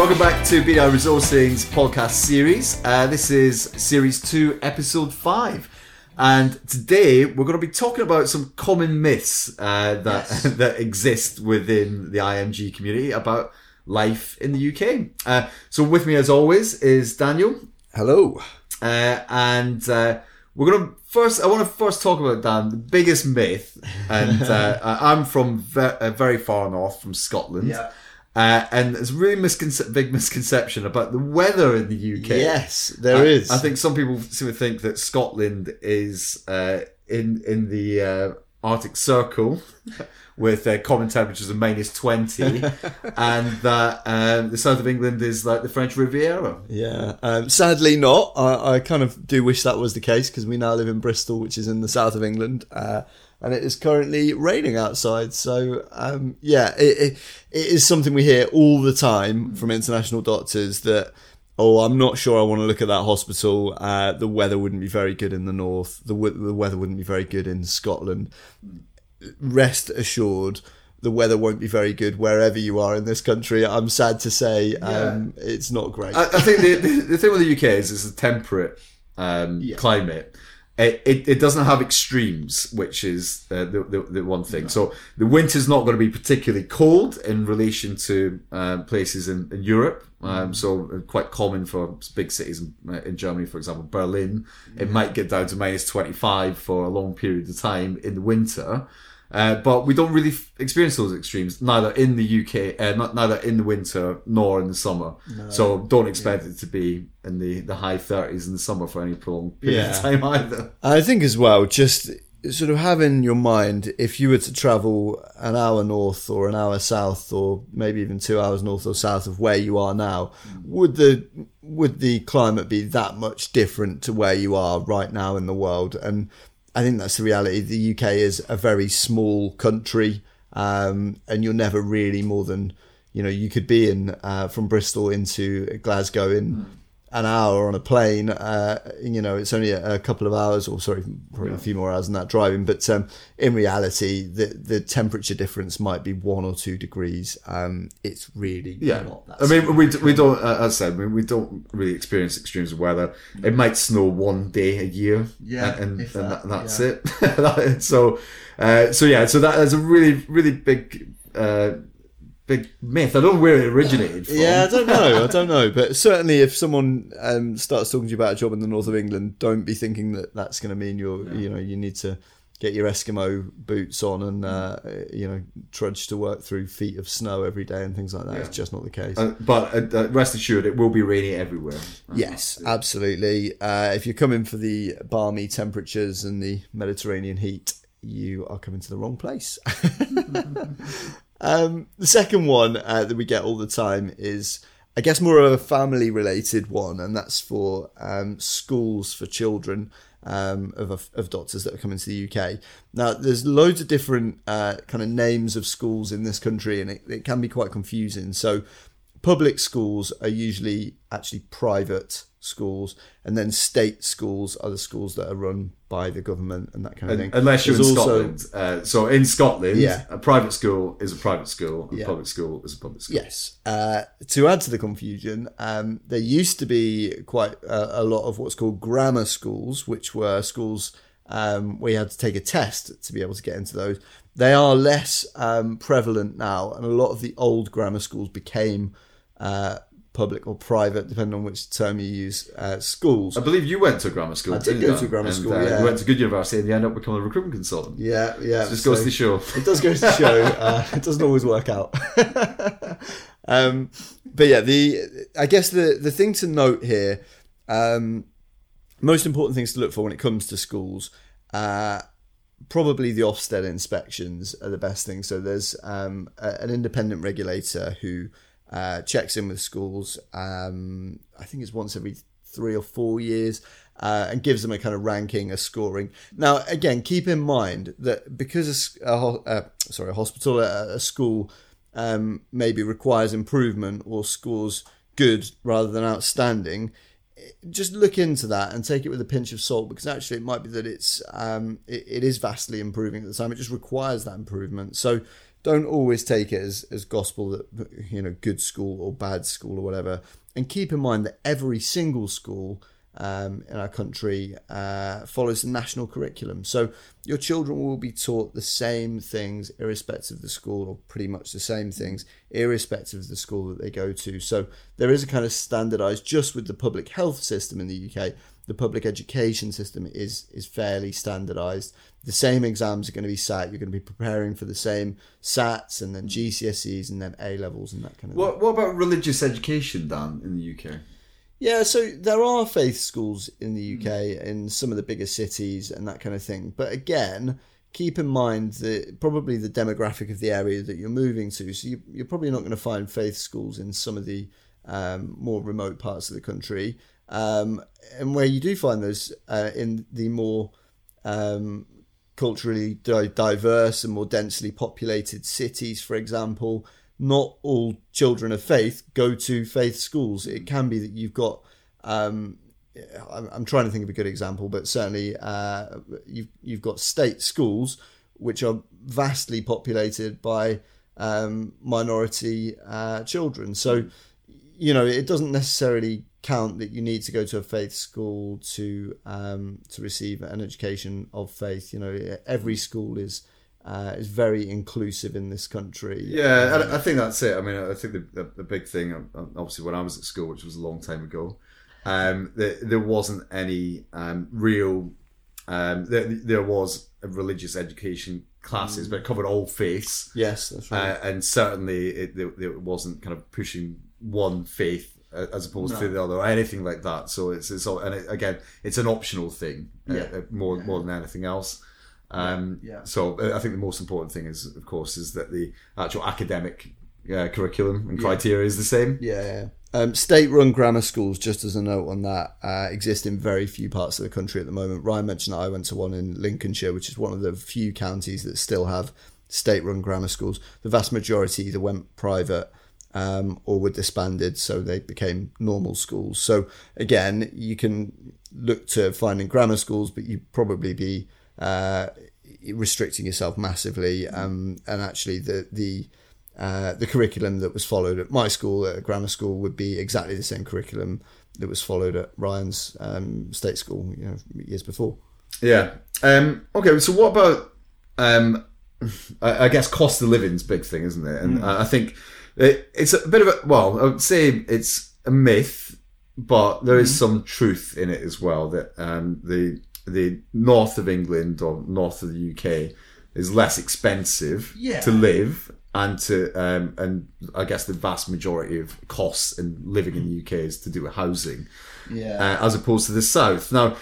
Welcome back to BDI Resourcing's podcast series. Uh, this is series two, episode five. And today we're going to be talking about some common myths uh, that Yes. that exist within the IMG community about life in the UK. Uh, so with me, as always, is Daniel, Hello. uh, and uh, we're going to first. I want to first talk about Dan, the biggest myth, and uh, I'm from ve- uh, very far north, from Scotland. Yeah. Uh, and there's a really misconce- big misconception about the weather in the UK. Yes, there I, is. I think some people seem to think that Scotland is uh, in in the uh, Arctic Circle with uh, common temperatures of minus twenty, and that um, the south of England is like the French Riviera. Yeah. Um, sadly, not. I, I kind of do wish that was the case because we now live in Bristol, which is in the south of England, uh, and it is currently raining outside. So, um, yeah, it, it, it is something we hear all the time from international doctors that. Oh, I'm not sure I want to look at that hospital. Uh, the weather wouldn't be very good in the north. The, w- the weather wouldn't be very good in Scotland. rest assured the weather won't be very good wherever you are in this country. I'm sad to say um, it's not great. I, I think the, the, the thing with the UK is it's a temperate um, climate. It, it, it doesn't have extremes, which is uh, the, the, the one thing. So the winter's not going to be particularly cold in relation to uh, places in, in Europe. Um, so uh, quite common for big cities in, uh, in Germany, for example, Berlin. It might get down to minus 25 for a long period of time in the winter. Uh, but we don't really f- experience those extremes, neither in the UK, uh, not, neither in the winter nor in the summer. So don't expect it to be in the, the high 30s in the summer for any prolonged period of time either. I think as well, just sort of have in your mind if you were to travel an hour north or an hour south or maybe even two hours north or south of where you are now, would the would the climate be that much different to where you are right now in the world? And I think that's the reality. The UK is a very small country, um, and you're never really more than you know. You could be in uh, from Bristol into Glasgow in an hour on a plane. Uh, you know, it's only a, a couple of hours, or sorry, probably a few more hours than that driving. But um, in reality, the the temperature difference might be one or two degrees. Um, it's really Yeah, not that I mean, we, we don't, uh, as I said, we, we don't really experience extremes of weather. It might snow one day a year, Yeah, and, and, if and that, that, that's it. so, uh, so yeah, so that is a really, really big, uh, big myth. I don't know where it originated from. Yeah, I don't know. I don't know. But certainly, if someone um, starts talking to you about a job in the north of England, don't be thinking that that's going to mean you're, you know, you need to get your Eskimo boots on and, uh, you know, trudge to work through feet of snow every day and things like that. It's just not the case. Uh, but uh, rest assured, it will be rainy everywhere. Yes, absolutely. Uh, if you're coming for the balmy temperatures and the Mediterranean heat, you are coming to the wrong place. um, the second one uh, that we get all the time is, I guess, more of a family related one, and that's for um, schools for children. Um, of, of doctors that are coming to the UK. Now, there's loads of different uh, kind of names of schools in this country, and it, it can be quite confusing. So, public schools are usually actually private schools, and then state schools are the schools that are run by the government and that kind of thing. Unless you're in There's also- Scotland. Uh, so in Scotland, Yeah. a private school is a private school, and Yeah. a public school is a public school. Yes. Uh, to add to the confusion, um, there used to be quite a, a lot of what's called grammar schools, which were schools um, where you had to take a test to be able to get into those. They are less um, prevalent now, and a lot of the old grammar schools became uh, public or private, depending on which term you use. Uh, schools. I believe you went to grammar school. I did didn't go you? to grammar And, school, uh, yeah. You went to good university and you end up becoming a recruitment consultant. Yeah, yeah. It just goes so- to show. It does go to show. Uh, it doesn't always work out. um, but yeah, the I guess the the thing to note here, um, most important things to look for when it comes to schools, uh, probably the Ofsted inspections are the best thing. So there's um, a, an independent regulator who uh, checks in with schools. Um, I think it's once every three or four years. Uh, and gives them a kind of ranking, a scoring. Now, again, keep in mind that because a, a uh, sorry, a hospital, a, a school, um, maybe requires improvement or scores good rather than outstanding, just look into that and take it with a pinch of salt because actually it might be that it's um, it, it is vastly improving at the time. It just requires that improvement. So don't always take it as, as gospel that you know good school or bad school or whatever. And keep in mind that every single school um, in our country uh, follows the national curriculum. So your children will be taught the same things irrespective of the school, or pretty much the same things irrespective of the school that they go to. So there is a kind of standardized, just with the public health system in the UK, the public education system is is fairly standardized. The same exams are going to be sat. You're going to be preparing for the same SATs and then GCSEs and then A levels and that kind of. What thing. What about religious education, Dan, in the UK? Yeah, so there are faith schools in the UK in some of the bigger cities and that kind of thing. But again, keep in mind that probably the demographic of the area that you're moving to. So you, you're probably not going to find faith schools in some of the um, more remote parts of the country. Um, and where you do find those uh, in the more um, culturally di- diverse and more densely populated cities, for example, not all children of faith go to faith schools. It can be that you've got. Um, I'm trying to think of a good example, but certainly uh, you've you've got state schools which are vastly populated by um, minority uh, children. So, you know, it doesn't necessarily count that you need to go to a faith school to um, to receive an education of faith. You know, every school is uh, is very inclusive in this country. Yeah, I, I think that's it. I mean, I think the, the, the, big thing, obviously, when I was at school, which was a long time ago, um, there, there wasn't any um, real. Um, there, there was a religious education classes, mm. but it covered all faiths. Yes, that's right. Uh, and certainly, it, it, wasn't kind of pushing one faith as opposed no. to the other or anything like that. So it's it's all, and it, again, it's an optional thing uh, yeah. uh, more yeah. more than anything else. Um, yeah. So uh, I think the most important thing is, of course, is that the actual academic uh, curriculum and criteria yeah. is the same. Yeah. yeah. Um, state-run grammar schools, just as a note on that, uh, exist in very few parts of the country at the moment. Ryan mentioned that I went to one in Lincolnshire, which is one of the few counties that still have state-run grammar schools. The vast majority either went private um, or were disbanded, so they became normal schools. So again, you can look to finding grammar schools, but you probably be uh, restricting yourself massively. Um, and actually, the the uh, the curriculum that was followed at my school, at grammar school, would be exactly the same curriculum that was followed at Ryan's um, state school, you know, years before. Yeah. Um, okay. So what about? Um, I, I, guess cost of living's big thing, isn't it? And mm. I think it, it's a bit of a well. I would say it's a myth, but there is mm. some truth in it as well. That um, the the north of England or north of the UK is less expensive yeah. to live and to um, and I guess the vast majority of costs in living in the UK is to do with housing, yeah, uh, as opposed to the south. Now,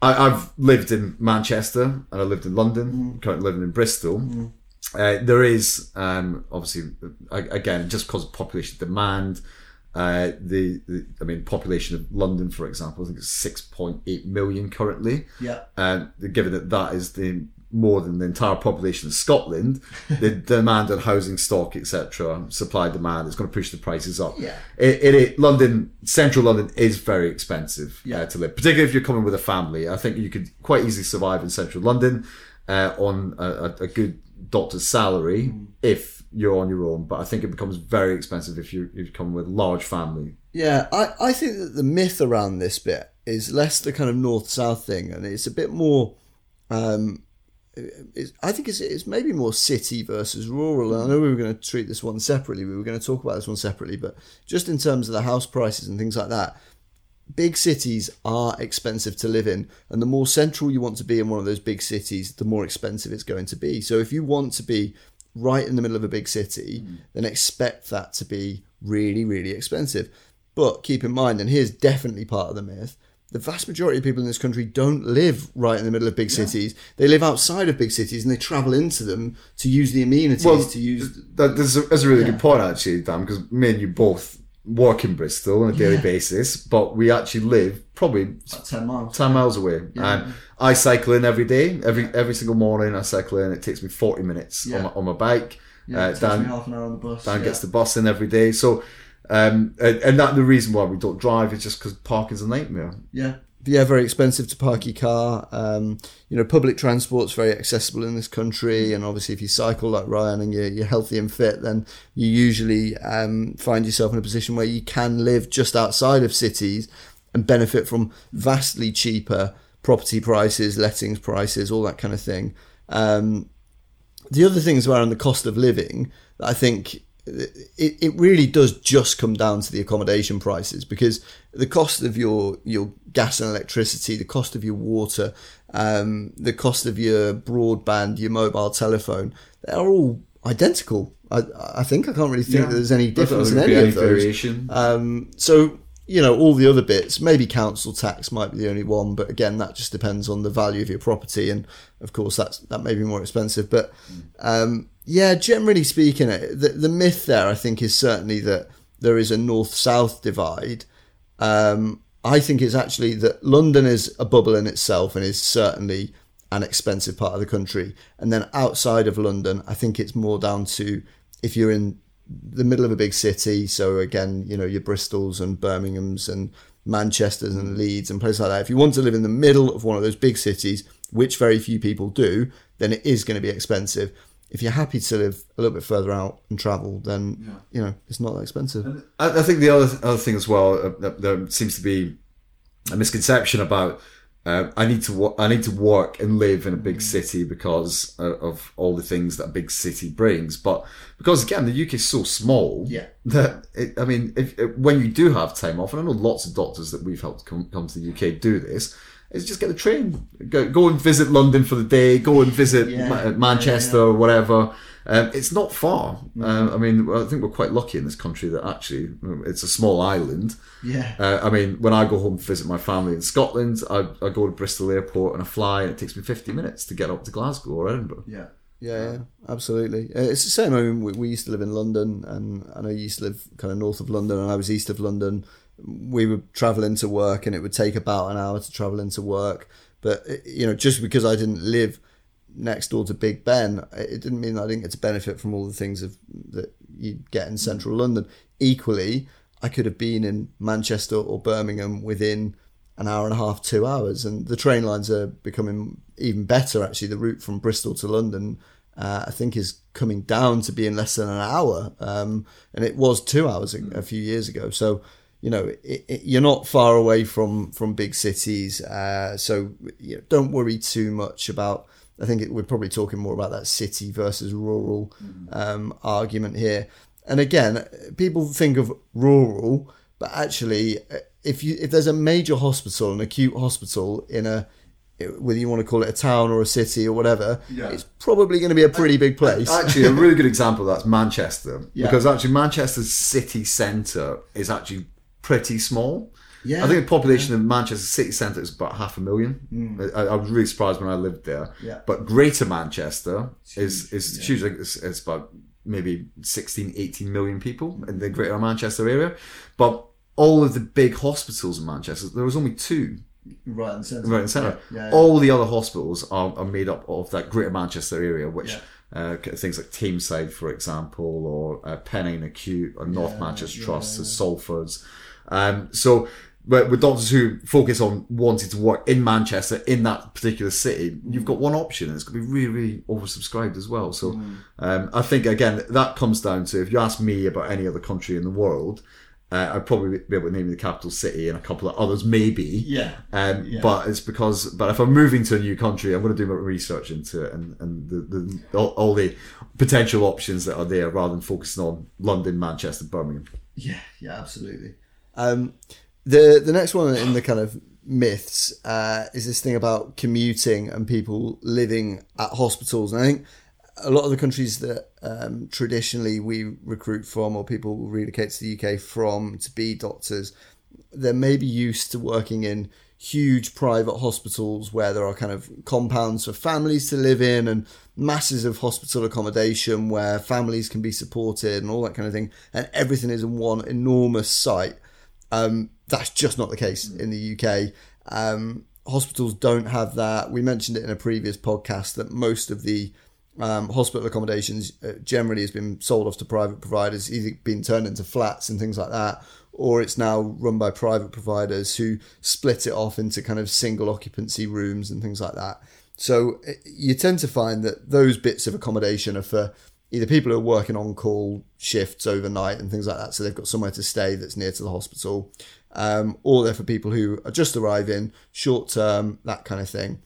I, have lived in Manchester and I lived in London. Mm. Currently living in Bristol. Mm. Uh, there is um, obviously again just because of population demand uh, the, the, I mean, population of London, for example, I think it's six point eight million currently. Yeah. And given that that is the more than the entire population of Scotland, the demand on housing stock, etc., supply demand is going to push the prices up. Yeah. It, it, it London, central London, is very expensive uh, yeah. uh, to live, particularly if you're coming with a family. I think you could quite easily survive in central London uh, on a, a, good doctor's salary mm. if you're on your own. But I think it becomes very expensive if you if you come with large family. Yeah, I, I think that the myth around this bit is less the kind of north south thing, and it's a bit more. Um, I think it's, it's maybe more city versus rural. And I know we were going to treat this one separately. We were going to talk about this one separately, but just in terms of the house prices and things like that, big cities are expensive to live in and the more central you want to be in one of those big cities the more expensive it's going to be so if you want to be right in the middle of a big city mm. then expect that to be really really expensive but keep in mind and here's definitely part of the myth the vast majority of people in this country don't live right in the middle of big yeah. cities. They live outside of big cities and they travel into them to use the amenities. Well, to use that, that's, a, that's a really yeah. good point actually, Dan, because me and you both work in Bristol on a daily yeah. basis, but we actually live probably About ten miles, ten miles away. Yeah. And I cycle in every day, every every single morning. I cycle in. It takes me forty minutes yeah. on, my, on my bike. Yeah, uh, Dan, half an hour on the bus. Dan gets the bus in every day. So Um, and, and that the reason why we don't drive is just because parking's a nightmare. Yeah. Yeah, very expensive to park your car. Um, you know, public transport's very accessible in this country, and obviously, if you cycle like Ryan and you're, you're healthy and fit, then you usually um, find yourself in a position where you can live just outside of cities and benefit from vastly cheaper property prices, lettings prices, all that kind of thing. Um, the other things around the cost of living, I think it, it really does just come down to the accommodation prices because the cost of your your gas and electricity, the cost of your water, um, the cost of your broadband, your mobile telephone, they're all identical. I, I think I can't really think yeah. that there's any difference in any, any of those. Variation. Um, so you know all the other bits maybe council tax might be the only one but again that just depends on the value of your property and of course that's that may be more expensive but um, yeah generally speaking the, the myth there i think is certainly that there is a north south divide. Um, i think it's actually that london is a bubble in itself and is certainly an expensive part of the country and then outside of london i think it's more down to if you're in the middle of a big city. So again, you know, your Bristols and Birmingham's and Manchester's and Leeds and places like that. If you want to live in the middle of one of those big cities, which very few people do, then it is going to be expensive. If you're happy to live a little bit further out and travel, then yeah. you know it's not that expensive. I, think the other other thing as well, uh, there seems to be a misconception about uh, I need to I need to work and live in a big city because uh, of all the things that a big city brings. But because again, the UK is so small yeah. that it, I mean, if, if, when you do have time off, and I know lots of doctors that we've helped come, come to the UK do this, is just get the train, go, go and visit London for the day, go and visit yeah. Ma- Manchester yeah, or whatever um, it's not far. Mm. Um, I mean, I think we're quite lucky in this country that actually um, it's a small island. Yeah. Uh, I mean, when I go home to visit my family in Scotland, I, I go to Bristol Airport and I fly, and it takes me 50 minutes to get up to Glasgow or Edinburgh. Yeah. Yeah, yeah, absolutely. Uh, it's the same. I mean, we, we used to live in London, and I know you used to live kind of north of London, and I was east of London. We would travel into work, and it would take about an hour to travel into work. But uh, you know, just because I didn't live next door to Big Ben, it didn't mean I didn't get to benefit from all the things of, that you get in central London. Equally, I could have been in Manchester or Birmingham within an hour and a half, two hours, and the train lines are becoming even better. Actually, the route from Bristol to London, uh, I think, is coming down to being less than an hour, um, and it was two hours a, a few years ago. So you know it, it, you're not far away from from big cities uh, so you know, don't worry too much about I think it, we're probably talking more about that city versus rural um, argument here. And again, people think of rural, but actually, if you if there's a major hospital, an acute hospital in a whether you want to call it a town or a city or whatever, yeah. it's probably going to be a pretty big place. Actually, a really good example of that's Manchester, yeah. because actually Manchester's city centre is actually pretty small. Yeah, I think the population yeah. of Manchester city centre is about half a million. Mm. I, I, was really surprised when I lived there. Yeah. But Greater Manchester is is yeah. huge. It's, it's about maybe 16, 18 million people in the Greater Manchester area. But all of the big hospitals in Manchester, there was only two. Right in the centre. Right in the centre. Yeah, all the other hospitals are, are made up of that Greater Manchester area, which. Uh, things like Tameside, for example, or uh, Pennine Acute, or North Manchester Trust, yeah. Salfords. Um, so but with doctors who focus on wanting to work in Manchester in that particular city, you've got one option, and it's going to be really, really oversubscribed as well. So, mm. um, I think again that comes down to if you ask me about any other country in the world, uh, I'd probably be able to name the capital city and a couple of others, maybe. Yeah. Um, yeah. But it's because, but if I'm moving to a new country, I'm going to do my research into it and, and the, the all, all the potential options that are there rather than focusing on London, Manchester, Birmingham. Yeah, yeah, absolutely. Um, the the next one in the kind of myths uh, is this thing about commuting and people living at hospitals. And I think a lot of the countries that um, traditionally we recruit from or people relocate to the UK from to be doctors, they're maybe used to working in huge private hospitals where there are kind of compounds for families to live in and masses of hospital accommodation where families can be supported and all that kind of thing. And everything is in one enormous site. Um, that's just not the case in the UK. Um, hospitals don't have that. We mentioned it in a previous podcast that most of the um, hospital accommodations uh, generally has been sold off to private providers, either been turned into flats and things like that, or it's now run by private providers who split it off into kind of single occupancy rooms and things like that. So uh, you tend to find that those bits of accommodation are for either people who are working on call shifts overnight and things like that, so they've got somewhere to stay that's near to the hospital, um, or they're for people who are just arriving, short term, that kind of thing.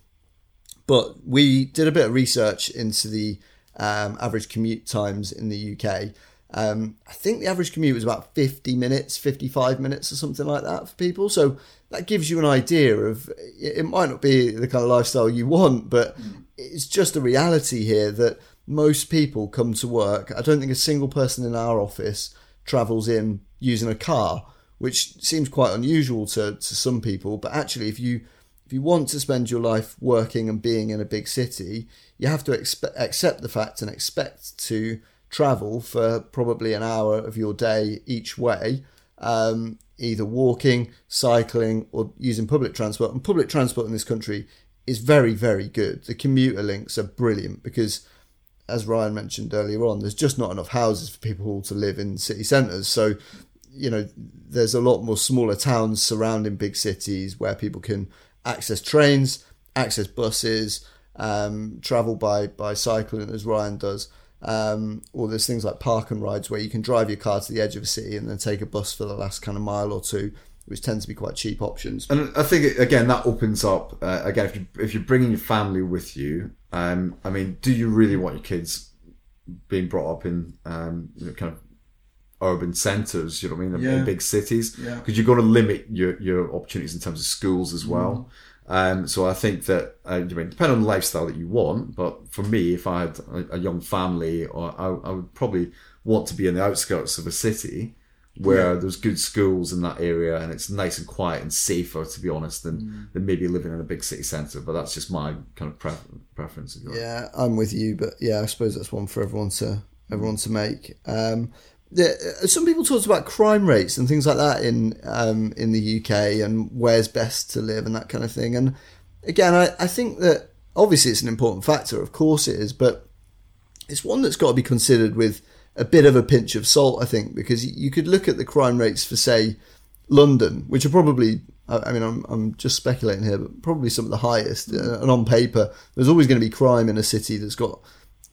But we did a bit of research into the um, average commute times in the UK. Um, I think the average commute was about 50 minutes, 55 minutes, or something like that for people. So that gives you an idea of it might not be the kind of lifestyle you want, but mm. it's just a reality here that most people come to work. I don't think a single person in our office travels in using a car, which seems quite unusual to, to some people. But actually, if you if you want to spend your life working and being in a big city, you have to expe- accept the fact and expect to travel for probably an hour of your day each way, um, either walking, cycling, or using public transport. And public transport in this country is very, very good. The commuter links are brilliant because, as Ryan mentioned earlier on, there's just not enough houses for people to live in city centres. So, you know, there's a lot more smaller towns surrounding big cities where people can access trains, access buses, um, travel by by cycling as Ryan does. Um, or there's things like park and rides where you can drive your car to the edge of a city and then take a bus for the last kind of mile or two, which tends to be quite cheap options. And I think again that opens up uh, again if you if you're bringing your family with you. Um, I mean, do you really want your kids being brought up in um, you know, kind of urban centres, you know what I mean, yeah. in big cities, because yeah. you're going to limit your, your opportunities in terms of schools as well. Mm. Um, so I think that, uh, I mean, depending on the lifestyle that you want, but for me, if I had a, a young family, or I, I, would probably want to be in the outskirts of a city where yeah. there's good schools in that area and it's nice and quiet and safer, to be honest, than, mm. than maybe living in a big city centre. But that's just my kind of pre- preference. Yeah, I'm with you, but yeah, I suppose that's one for everyone to everyone to make. Um, uh, some people talked about crime rates and things like that in um, in the UK and where's best to live and that kind of thing. And again, I, I think that obviously it's an important factor, of course it is, but it's one that's got to be considered with a bit of a pinch of salt, I think, because you could look at the crime rates for, say, London, which are probably, I mean, I'm, I'm just speculating here, but probably some of the highest. Uh, and on paper, there's always going to be crime in a city that's got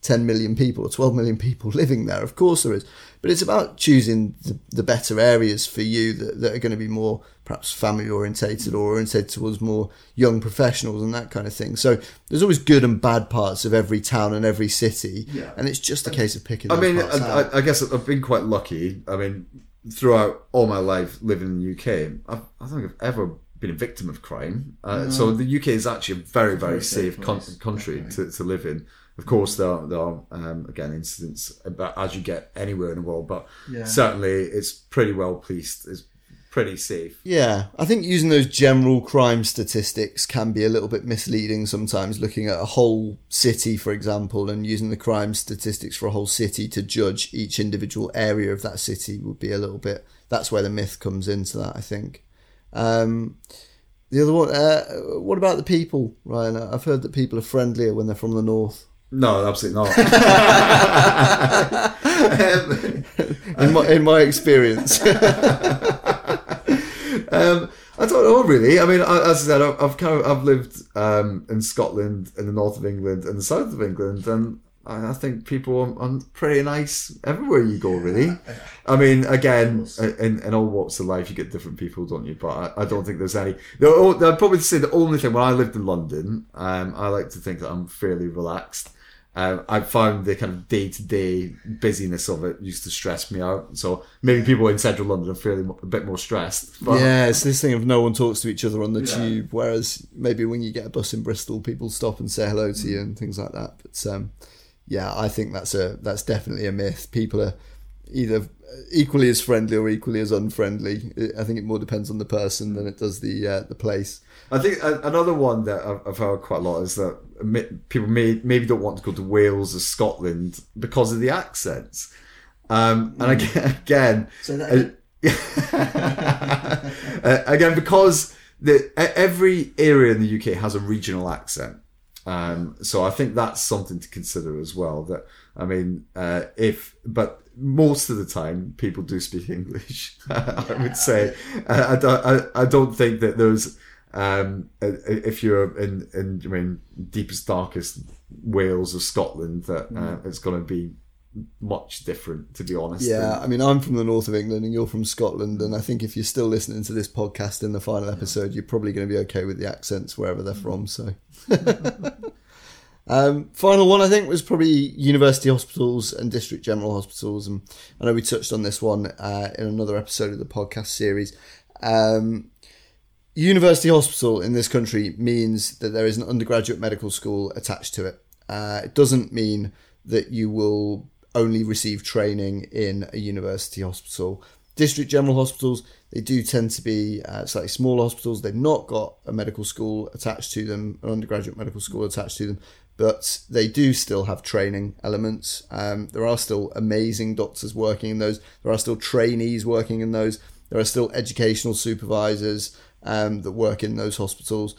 10 million people or 12 million people living there. Of course there is. But it's about choosing the, the better areas for you that, that are going to be more perhaps family orientated or orientated towards more young professionals and that kind of thing. So there's always good and bad parts of every town and every city. Yeah. And it's just a case of picking I mean, I, I, guess I've been quite lucky. I mean, throughout all my life living in the UK, I've, I don't think I've ever been a victim of crime. Uh, no. So the UK is actually a very, very, very safe con- country to, to live in. Of course, there are, there are um, again incidents about, as you get anywhere in the world, but yeah. certainly it's pretty well policed. It's pretty safe. Yeah, I think using those general crime statistics can be a little bit misleading sometimes. Looking at a whole city, for example, and using the crime statistics for a whole city to judge each individual area of that city would be a little bit. That's where the myth comes into that, I think. Um, the other one, uh, what about the people, Ryan? I've heard that people are friendlier when they're from the north. No, absolutely not. in, my, in my experience. um, I don't know really. I mean, as I said, I've, I've kind of I've lived um, in Scotland, in the north of England, and the south of England, and I think people are, pretty nice everywhere you go. Really, I mean, again, in, in all walks of life, you get different people, don't you? But I, I don't think there's any. I'd probably say the only thing when I lived in London, um, I like to think that I'm fairly relaxed. Uh, I found the kind of day to day busyness of it used to stress me out. So maybe people in central London are feeling a bit more stressed. But... Yeah, it's this thing of no one talks to each other on the yeah. tube, whereas maybe when you get a bus in Bristol, people stop and say hello to you and things like that. But um, yeah, I think that's a that's definitely a myth. People are either equally as friendly or equally as unfriendly. I think it more depends on the person than it does the uh, the place. I think another one that I've heard quite a lot is that people may, maybe don't want to go to Wales or Scotland because of the accents. Um, and again, again, so that, uh, again because the every area in the UK has a regional accent. Um, so I think that's something to consider as well. That I mean, uh, if but most of the time people do speak English. I would say uh, I, don't, I, I don't think that there's um, if you're in, in I mean deepest darkest Wales or Scotland that uh, mm. it's going to be much different, to be honest. Yeah, I mean, I'm from the north of England and you're from Scotland, and I think if you're still listening to this podcast in the final episode, you're probably going to be okay with the accents wherever they're from. So, um, final one, I think, was probably university hospitals and district general hospitals, and I know we touched on this one uh, in another episode of the podcast series. Um, university hospital in this country means that there is an undergraduate medical school attached to it. Uh, it doesn't mean that you will only receive training in a university hospital. District general hospitals, they do tend to be uh, slightly smaller hospitals. They've not got a medical school attached to them, an undergraduate medical school attached to them, but they do still have training elements. Um, there are still amazing doctors working in those. There are still trainees working in those. There are still educational supervisors um, that work in those hospitals.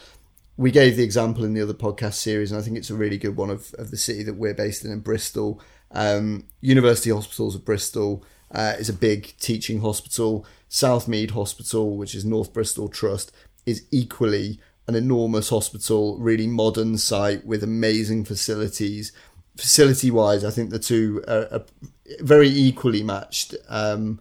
We gave the example in the other podcast series, and I think it's a really good one of, of the city that we're based in, in Bristol. Um, University Hospitals of Bristol uh, is a big teaching hospital. Southmead Hospital, which is North Bristol Trust, is equally an enormous hospital, really modern site with amazing facilities. Facility wise, I think the two are, are very equally matched. Um,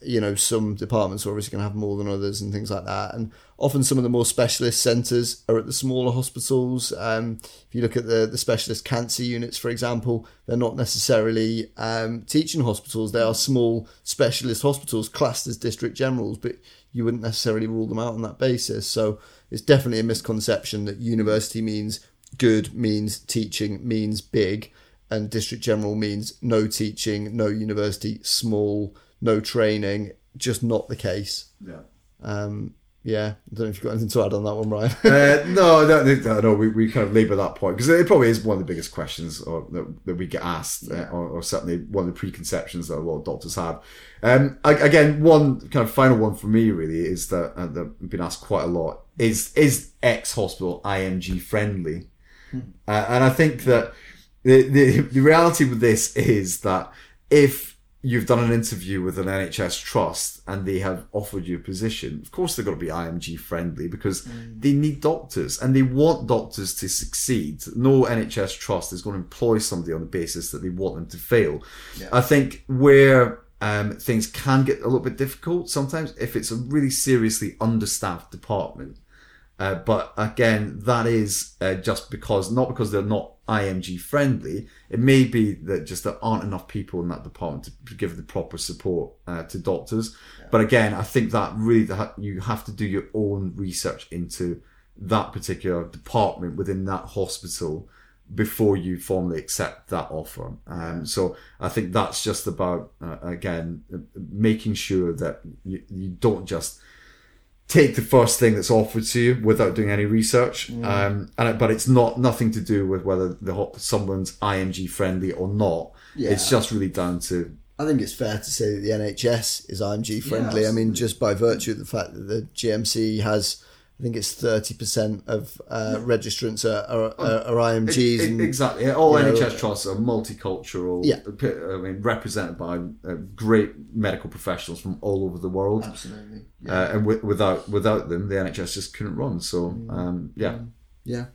you know, some departments are obviously going to have more than others and things like that. And often some of the more specialist centres are at the smaller hospitals. Um, if you look at the, the specialist cancer units, for example, they're not necessarily um, teaching hospitals. They are small specialist hospitals classed as district generals, but you wouldn't necessarily rule them out on that basis. So it's definitely a misconception that university means good, means teaching, means big, and district general means no teaching, no university, small no training, just not the case. Yeah. Um, yeah, I don't know if you've got anything to add on that one, Ryan. uh, no, no, no, no, we, we kind of labour that point because it probably is one of the biggest questions or, that, that we get asked, uh, or, or, certainly one of the preconceptions that a lot of doctors have. Um, again, one kind of final one for me really is that uh, that I've been asked quite a lot is is X hospital IMG friendly, hmm. Uh, and I think that the, the the reality with this is that if you've done an interview with an NHS trust and they have offered you a position, of course they've got to be IMG friendly because mm. they need doctors and they want doctors to succeed. No NHS trust is going to employ somebody on the basis that they want them to fail. Yeah. I think where um, things can get a little bit difficult sometimes if it's a really seriously understaffed department. Uh, but again, that is uh, just because, not because they're not IMG friendly. It may be that just there aren't enough people in that department to give the proper support uh, to doctors. Yeah. But again, I think that really that you have to do your own research into that particular department within that hospital before you formally accept that offer. Um, so I think that's just about uh, again making sure that you, you don't just take the first thing that's offered to you without doing any research. Mm. Um, and but it's not nothing to do with whether the someone's IMG friendly or not. Yeah. It's just really down to. I think it's fair to say that the NHS is IMG friendly. Yeah, I mean, just by virtue of the fact that the GMC has I think it's thirty percent of uh, registrants are, are, are, are IMGs. It, it, exactly, all NHS know, trusts are multicultural. Yeah. I mean, represented by uh, great medical professionals from all over the world. Absolutely, yeah. uh, and w- without without them, the NHS just couldn't run. So, mm. um, yeah, yeah.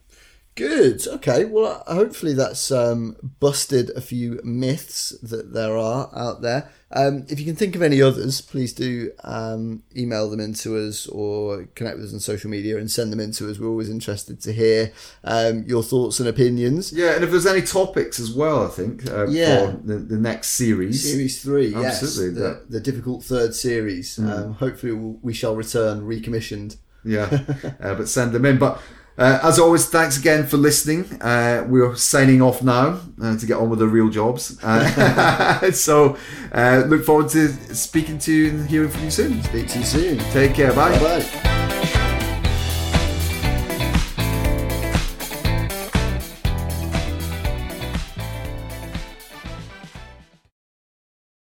Good. Okay. Well, hopefully that's um, busted a few myths that there are out there. Um, if you can think of any others, please do um, email them into us or connect with us on social media and send them into us. We're always interested to hear um, your thoughts and opinions. Yeah, and if there's any topics as well, I think uh, yeah. for the, the, next series. Series three, Absolutely. yes. The, the difficult third series. Mm. hopefully we shall return recommissioned. Yeah, uh, but send them in. But uh, as always, thanks again for listening. Uh, we're signing off now uh, to get on with the real jobs. Uh, so, uh, look forward to speaking to you and hearing from you soon. Speak to you soon. Take care. Bye. Bye.